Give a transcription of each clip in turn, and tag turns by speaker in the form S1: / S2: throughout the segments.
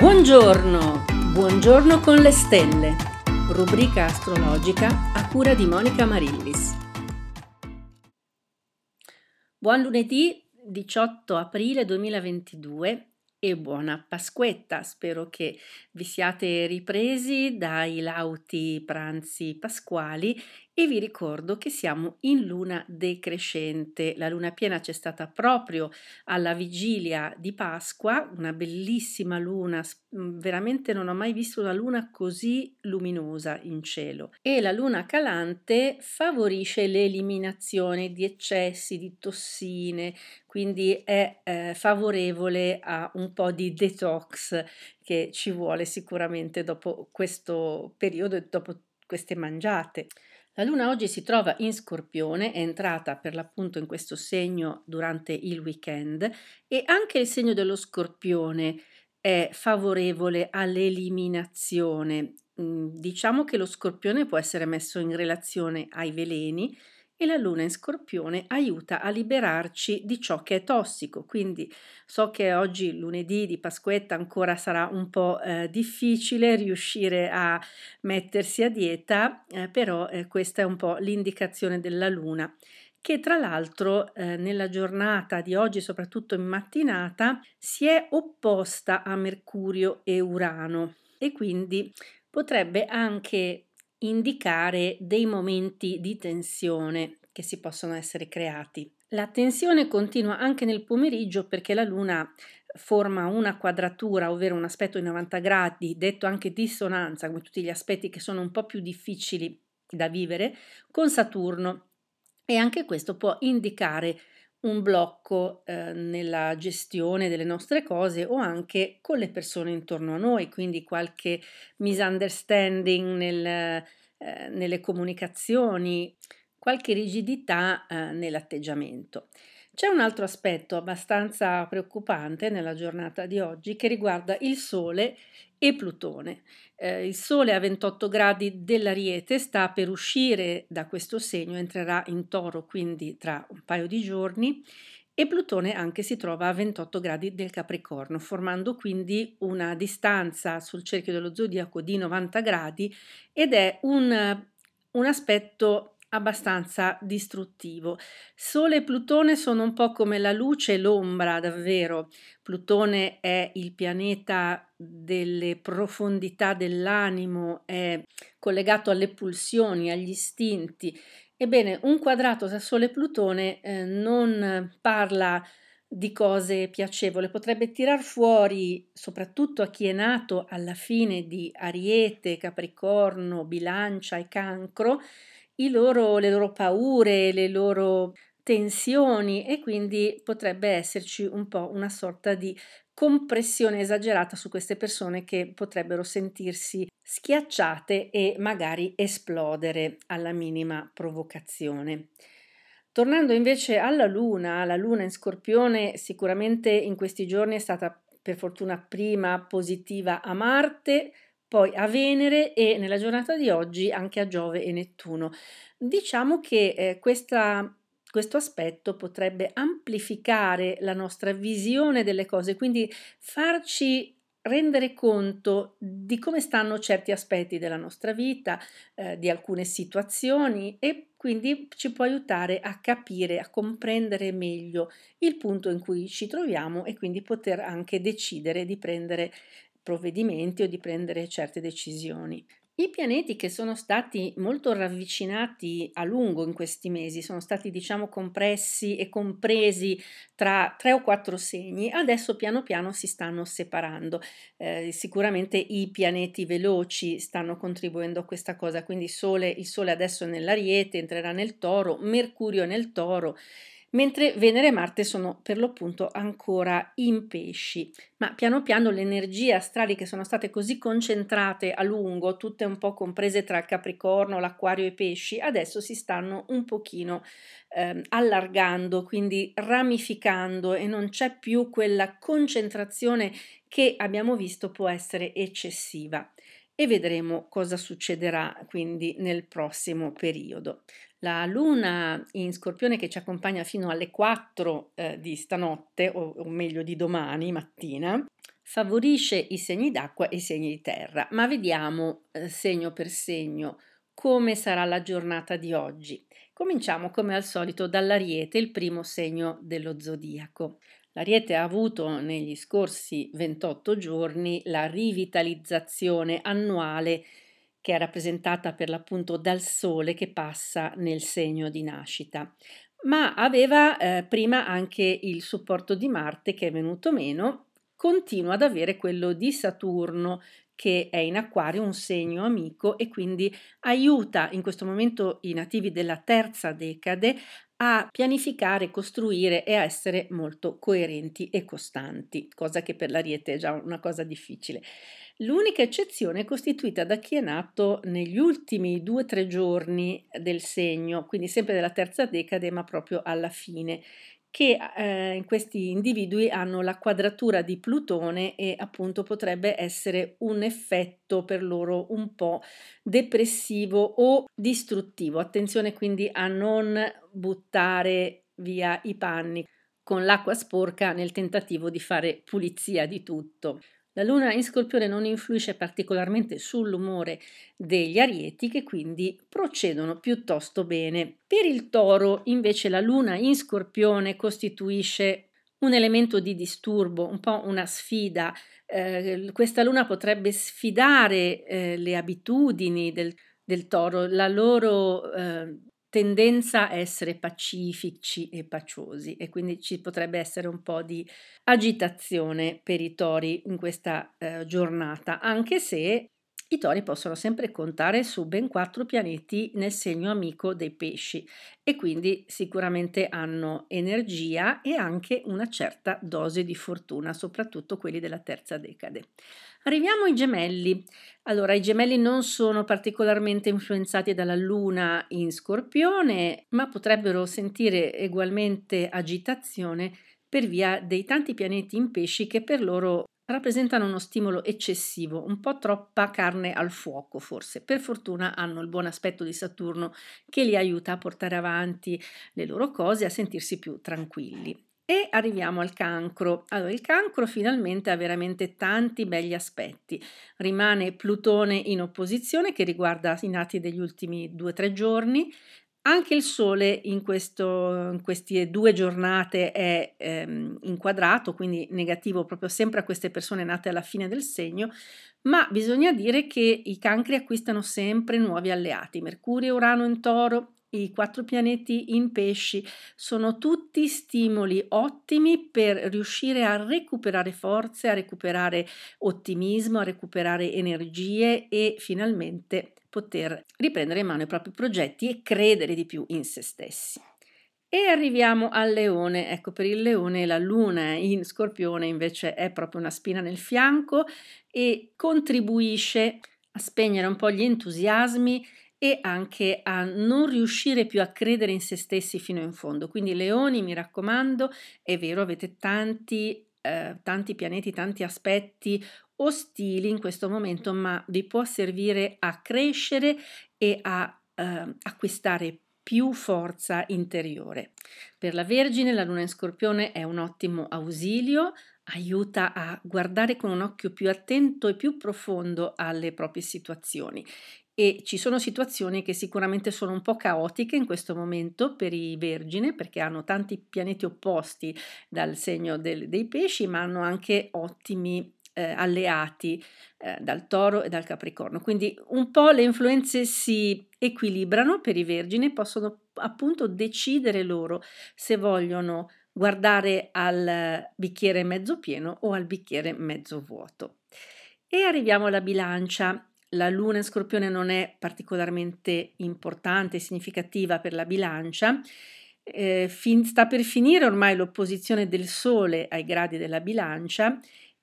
S1: Buongiorno, buongiorno con le stelle, rubrica astrologica a cura di Monica Marillis. Buon lunedì 18 aprile 2022 e buona Pasquetta. Spero che vi siate ripresi dai lauti pranzi pasquali e vi ricordo che siamo in luna decrescente. La luna piena c'è stata proprio alla vigilia di Pasqua, una bellissima luna, mm, veramente non ho mai visto una luna così luminosa in cielo. E la luna calante favorisce l'eliminazione di eccessi, di tossine, quindi è eh, favorevole a un po' di detox che ci vuole sicuramente dopo questo periodo e dopo queste mangiate. La Luna oggi si trova in Scorpione, è entrata per l'appunto in questo segno durante il weekend e anche il segno dello Scorpione è favorevole all'eliminazione. Mm, diciamo che lo Scorpione può essere messo in relazione ai veleni e la luna in scorpione aiuta a liberarci di ciò che è tossico. Quindi so che oggi, lunedì di Pasquetta, ancora sarà un po' eh, difficile riuscire a mettersi a dieta, eh, però eh, questa è un po' l'indicazione della luna che tra l'altro eh, nella giornata di oggi, soprattutto in mattinata, si è opposta a Mercurio e Urano e quindi potrebbe anche indicare dei momenti di tensione che si possono essere creati. La tensione continua anche nel pomeriggio perché la Luna forma una quadratura, ovvero un aspetto di 90 gradi, detto anche dissonanza, come tutti gli aspetti che sono un po' più difficili da vivere, con Saturno e anche questo può indicare un blocco eh, nella gestione delle nostre cose o anche con le persone intorno a noi, quindi qualche misunderstanding nel, eh, nelle comunicazioni, qualche rigidità eh, nell'atteggiamento. C'è un altro aspetto abbastanza preoccupante nella giornata di oggi che riguarda il Sole e Plutone. Eh, il Sole a 28 gradi dell'Ariete sta per uscire da questo segno, entrerà in Toro quindi tra un paio di giorni e Plutone anche si trova a 28 gradi del Capricorno, formando quindi una distanza sul cerchio dello zodiaco di 90 gradi ed è un, un aspetto abbastanza distruttivo. Sole e Plutone sono un po' come la luce e l'ombra, davvero. Plutone è il pianeta delle profondità dell'animo, è collegato alle pulsioni, agli istinti. Ebbene, un quadrato tra Sole e Plutone eh, non parla di cose piacevoli, potrebbe tirar fuori, soprattutto a chi è nato alla fine di Ariete, Capricorno, Bilancia e Cancro, loro, le loro paure, le loro tensioni e quindi potrebbe esserci un po' una sorta di compressione esagerata su queste persone che potrebbero sentirsi schiacciate e magari esplodere alla minima provocazione. Tornando invece alla Luna, la Luna in Scorpione sicuramente in questi giorni è stata per fortuna prima positiva a Marte, poi a Venere e nella giornata di oggi anche a Giove e Nettuno. Diciamo che eh, questa, questo aspetto potrebbe amplificare la nostra visione delle cose, quindi farci rendere conto di come stanno certi aspetti della nostra vita, eh, di alcune situazioni e quindi ci può aiutare a capire, a comprendere meglio il punto in cui ci troviamo e quindi poter anche decidere di prendere provvedimenti o di prendere certe decisioni. I pianeti che sono stati molto ravvicinati a lungo in questi mesi, sono stati diciamo compressi e compresi tra tre o quattro segni, adesso piano piano si stanno separando. Eh, sicuramente i pianeti veloci stanno contribuendo a questa cosa, quindi Sole, il Sole adesso è nell'Ariete, entrerà nel Toro, Mercurio nel Toro mentre Venere e Marte sono per l'appunto ancora in pesci. Ma piano piano le energie astrali che sono state così concentrate a lungo, tutte un po' comprese tra il Capricorno, l'Acquario e i pesci, adesso si stanno un pochino eh, allargando, quindi ramificando e non c'è più quella concentrazione che abbiamo visto può essere eccessiva. E vedremo cosa succederà quindi nel prossimo periodo. La luna in scorpione che ci accompagna fino alle 4 eh, di stanotte, o, o meglio di domani mattina, favorisce i segni d'acqua e i segni di terra, ma vediamo eh, segno per segno come sarà la giornata di oggi. Cominciamo come al solito dall'Ariete, il primo segno dello zodiaco. L'Ariete ha avuto negli scorsi 28 giorni la rivitalizzazione annuale che è rappresentata per l'appunto dal Sole che passa nel segno di nascita, ma aveva eh, prima anche il supporto di Marte che è venuto meno continua ad avere quello di Saturno che è in acquario un segno amico e quindi aiuta in questo momento i nativi della terza decade a pianificare, costruire e a essere molto coerenti e costanti, cosa che per l'ariete è già una cosa difficile. L'unica eccezione è costituita da chi è nato negli ultimi due o tre giorni del segno, quindi sempre della terza decade, ma proprio alla fine che eh, questi individui hanno la quadratura di Plutone e appunto potrebbe essere un effetto per loro un po' depressivo o distruttivo. Attenzione quindi a non buttare via i panni con l'acqua sporca nel tentativo di fare pulizia di tutto. La luna in scorpione non influisce particolarmente sull'umore degli arieti che quindi procedono piuttosto bene. Per il toro invece la luna in scorpione costituisce un elemento di disturbo, un po' una sfida. Eh, questa luna potrebbe sfidare eh, le abitudini del, del, toro, la loro eh, tendenza a essere pacifici e paciosi e quindi ci potrebbe essere un po' di agitazione per i tori in questa eh, giornata, anche se i tori possono sempre contare su ben quattro pianeti nel segno amico dei pesci e quindi sicuramente hanno energia e anche una certa dose di fortuna, soprattutto quelli della terza decade. Arriviamo ai gemelli. Allora, i gemelli non sono particolarmente influenzati dalla luna in scorpione, ma potrebbero sentire ugualmente agitazione per via dei tanti pianeti in pesci che per loro rappresentano uno stimolo eccessivo, un po' troppa carne al fuoco forse. Per fortuna hanno il buon aspetto di Saturno che li aiuta a portare avanti le loro cose, a sentirsi più tranquilli. E arriviamo al cancro. Allora, il cancro finalmente ha veramente tanti begli aspetti. Rimane Plutone in opposizione che riguarda i nati degli ultimi due o tre giorni. Anche il Sole in, questo, in queste due giornate è ehm, inquadrato, quindi negativo proprio sempre a queste persone nate alla fine del segno, ma bisogna dire che i cancri acquistano sempre nuovi alleati. Mercurio e Urano in toro, i quattro pianeti in pesci sono tutti stimoli ottimi per riuscire a recuperare forze, a recuperare ottimismo, a recuperare energie e finalmente poter riprendere in mano i propri progetti e credere di più in se stessi. E arriviamo al leone. Ecco, per il leone la luna in scorpione invece è proprio una spina nel fianco e contribuisce a spegnere un po' gli entusiasmi e anche a non riuscire più a credere in se stessi fino in fondo. Quindi leoni, mi raccomando, è vero, avete tanti, eh, tanti pianeti, tanti aspetti ostili in questo momento, ma vi può servire a crescere e a eh, acquistare più forza interiore. Per la Vergine la luna in scorpione è un ottimo ausilio, aiuta a guardare con un occhio più attento e più profondo alle proprie situazioni e ci sono situazioni che sicuramente sono un po' caotiche in questo momento per i vergine perché hanno tanti pianeti opposti dal segno del, dei pesci ma hanno anche ottimi eh, alleati eh, dal toro e dal capricorno. Quindi un po' le influenze si equilibrano per i vergini possono appunto decidere loro se vogliono guardare al bicchiere mezzo pieno o al bicchiere mezzo vuoto. E arriviamo alla bilancia la luna in scorpione non è particolarmente importante e significativa per la bilancia, eh, fin, sta per finire ormai l'opposizione del Sole ai gradi della bilancia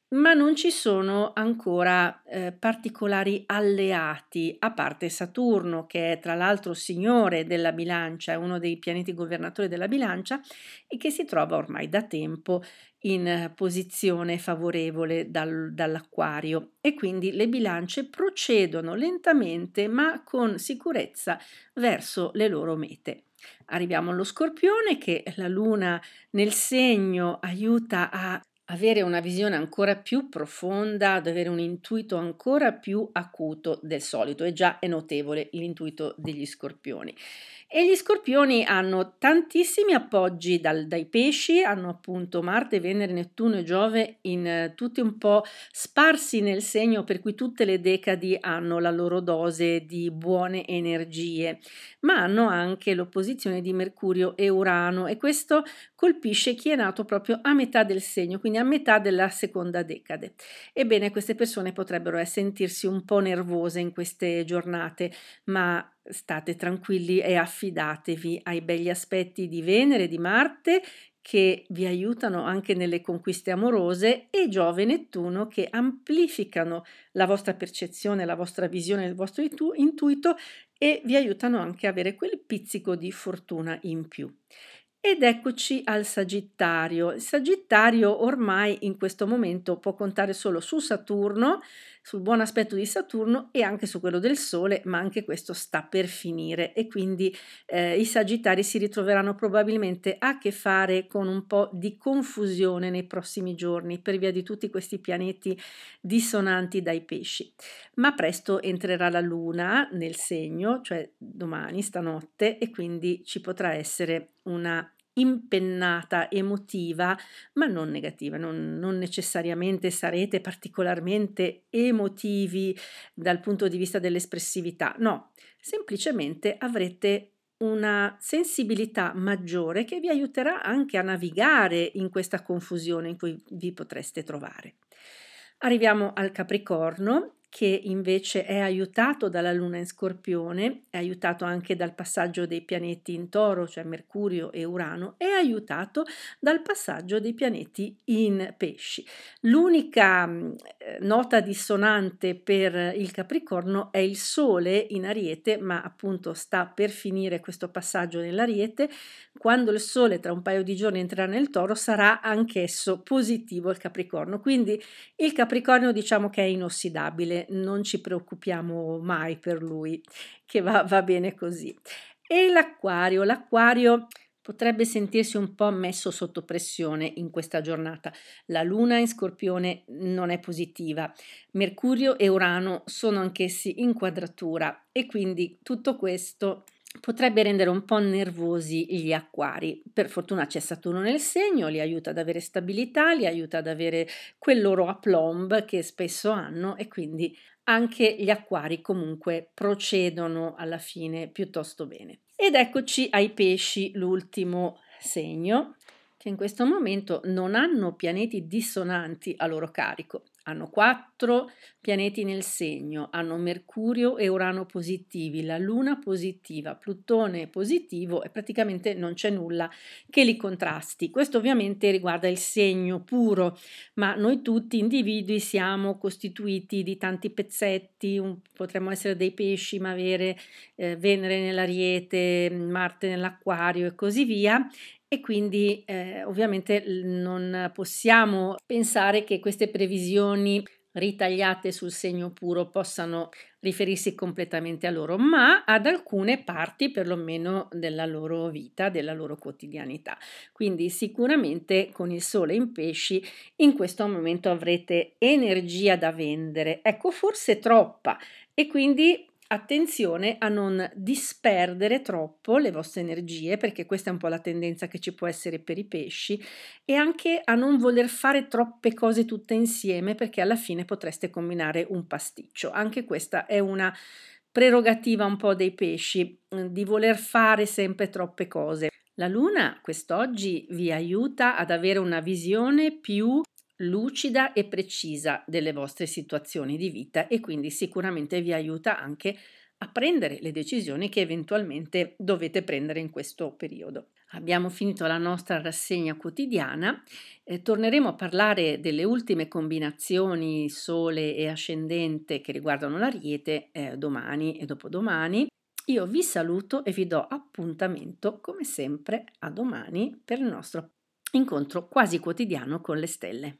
S1: ma non ci sono ancora eh, particolari alleati, a parte Saturno, che è tra l'altro signore della bilancia, è uno dei pianeti governatori della bilancia e che si trova ormai da tempo in posizione favorevole dal, dall'acquario e quindi le bilance procedono lentamente ma con sicurezza verso le loro mete. Arriviamo allo scorpione che la luna nel segno aiuta a avere una visione ancora più profonda, ad avere un intuito ancora più acuto del solito e già è notevole l'intuito degli scorpioni. E gli scorpioni hanno tantissimi appoggi dal, dai pesci, hanno appunto Marte, Venere, Nettuno e Giove in, eh, tutti un po' sparsi nel segno per cui tutte le decadi hanno la loro dose di buone energie, ma hanno anche l'opposizione di Mercurio e Urano e questo colpisce chi è nato proprio a metà del segno, quindi a metà della seconda decade. Ebbene, queste persone potrebbero sentirsi un po' nervose in queste giornate, ma state tranquilli e affidatevi ai begli aspetti di Venere e di Marte che vi aiutano anche nelle conquiste amorose e Giove e Nettuno che amplificano la vostra percezione, la vostra visione, il vostro intuito e vi aiutano anche a avere quel pizzico di fortuna in più. Ed eccoci al Sagittario. Il Sagittario ormai in questo momento può contare solo su Saturno, sul buon aspetto di Saturno e anche su quello del Sole, ma anche questo sta per finire e quindi eh, i Sagittari si ritroveranno probabilmente a che fare con un po' di confusione nei prossimi giorni per via di tutti questi pianeti dissonanti dai pesci. Ma presto entrerà la Luna nel segno, cioè domani, stanotte, e quindi ci potrà essere una impennata emotiva, ma non negativa, non, non, necessariamente sarete particolarmente emotivi dal punto di vista dell'espressività, no, semplicemente avrete una sensibilità maggiore che vi aiuterà anche a navigare in questa confusione in cui vi potreste trovare. Arriviamo al Capricorno che invece è aiutato dalla luna in scorpione, è aiutato anche dal passaggio dei pianeti in toro, cioè Mercurio e Urano, è aiutato dal passaggio dei pianeti in pesci. L'unica mm, eh, nota dissonante per il Capricorno è il Sole in Ariete, ma appunto sta per finire questo passaggio nell'Ariete. Quando il Sole tra un paio di giorni entrerà nel toro sarà anch'esso positivo il Capricorno, quindi il Capricorno diciamo che è inossidabile non ci preoccupiamo mai per lui, che va, va bene così. E l'acquario, l'acquario potrebbe sentirsi un po' messo sotto pressione in questa giornata. La luna in scorpione non è positiva, Mercurio e Urano sono anch'essi in quadratura e quindi tutto questo potrebbe rendere un po' nervosi gli acquari. Per fortuna c'è Saturno nel segno, li aiuta ad avere stabilità, li aiuta ad avere quel loro aplomb che spesso hanno e quindi anche gli acquari comunque procedono alla fine piuttosto bene. Ed eccoci ai pesci, l'ultimo segno, che in questo momento non hanno pianeti dissonanti a loro carico, hanno quattro pianeti nel segno, hanno Mercurio e Urano positivi, la Luna positiva, Plutone positivo e praticamente non c'è nulla che li contrasti. Questo ovviamente riguarda il segno puro, ma noi tutti individui siamo costituiti di tanti pezzetti, un, potremmo essere dei pesci ma avere eh, Venere nell'Ariete, Marte nell'Acquario e così via e quindi eh, ovviamente non possiamo pensare che queste previsioni ritagliate sul segno puro possano riferirsi completamente a loro, ma ad alcune parti perlomeno della loro vita, della loro quotidianità. Quindi sicuramente con il sole in pesci in questo momento avrete energia da vendere, ecco forse troppa e quindi Attenzione a non disperdere troppo le vostre energie, perché questa è un po' la tendenza che ci può essere per i pesci, e anche a non voler fare troppe cose tutte insieme, perché alla fine potreste combinare un pasticcio. Anche questa è una prerogativa un po' dei pesci, di voler fare sempre troppe cose. La luna quest'oggi vi aiuta ad avere una visione più lucida e precisa delle vostre situazioni di vita e quindi sicuramente vi aiuta anche a prendere le decisioni che eventualmente dovete prendere in questo periodo. Abbiamo finito la nostra rassegna quotidiana, eh, torneremo a parlare delle ultime combinazioni Sole e ascendente che riguardano l'Ariete eh, domani e dopodomani. Io vi saluto e vi do appuntamento come sempre a domani per il nostro incontro quasi quotidiano con le stelle.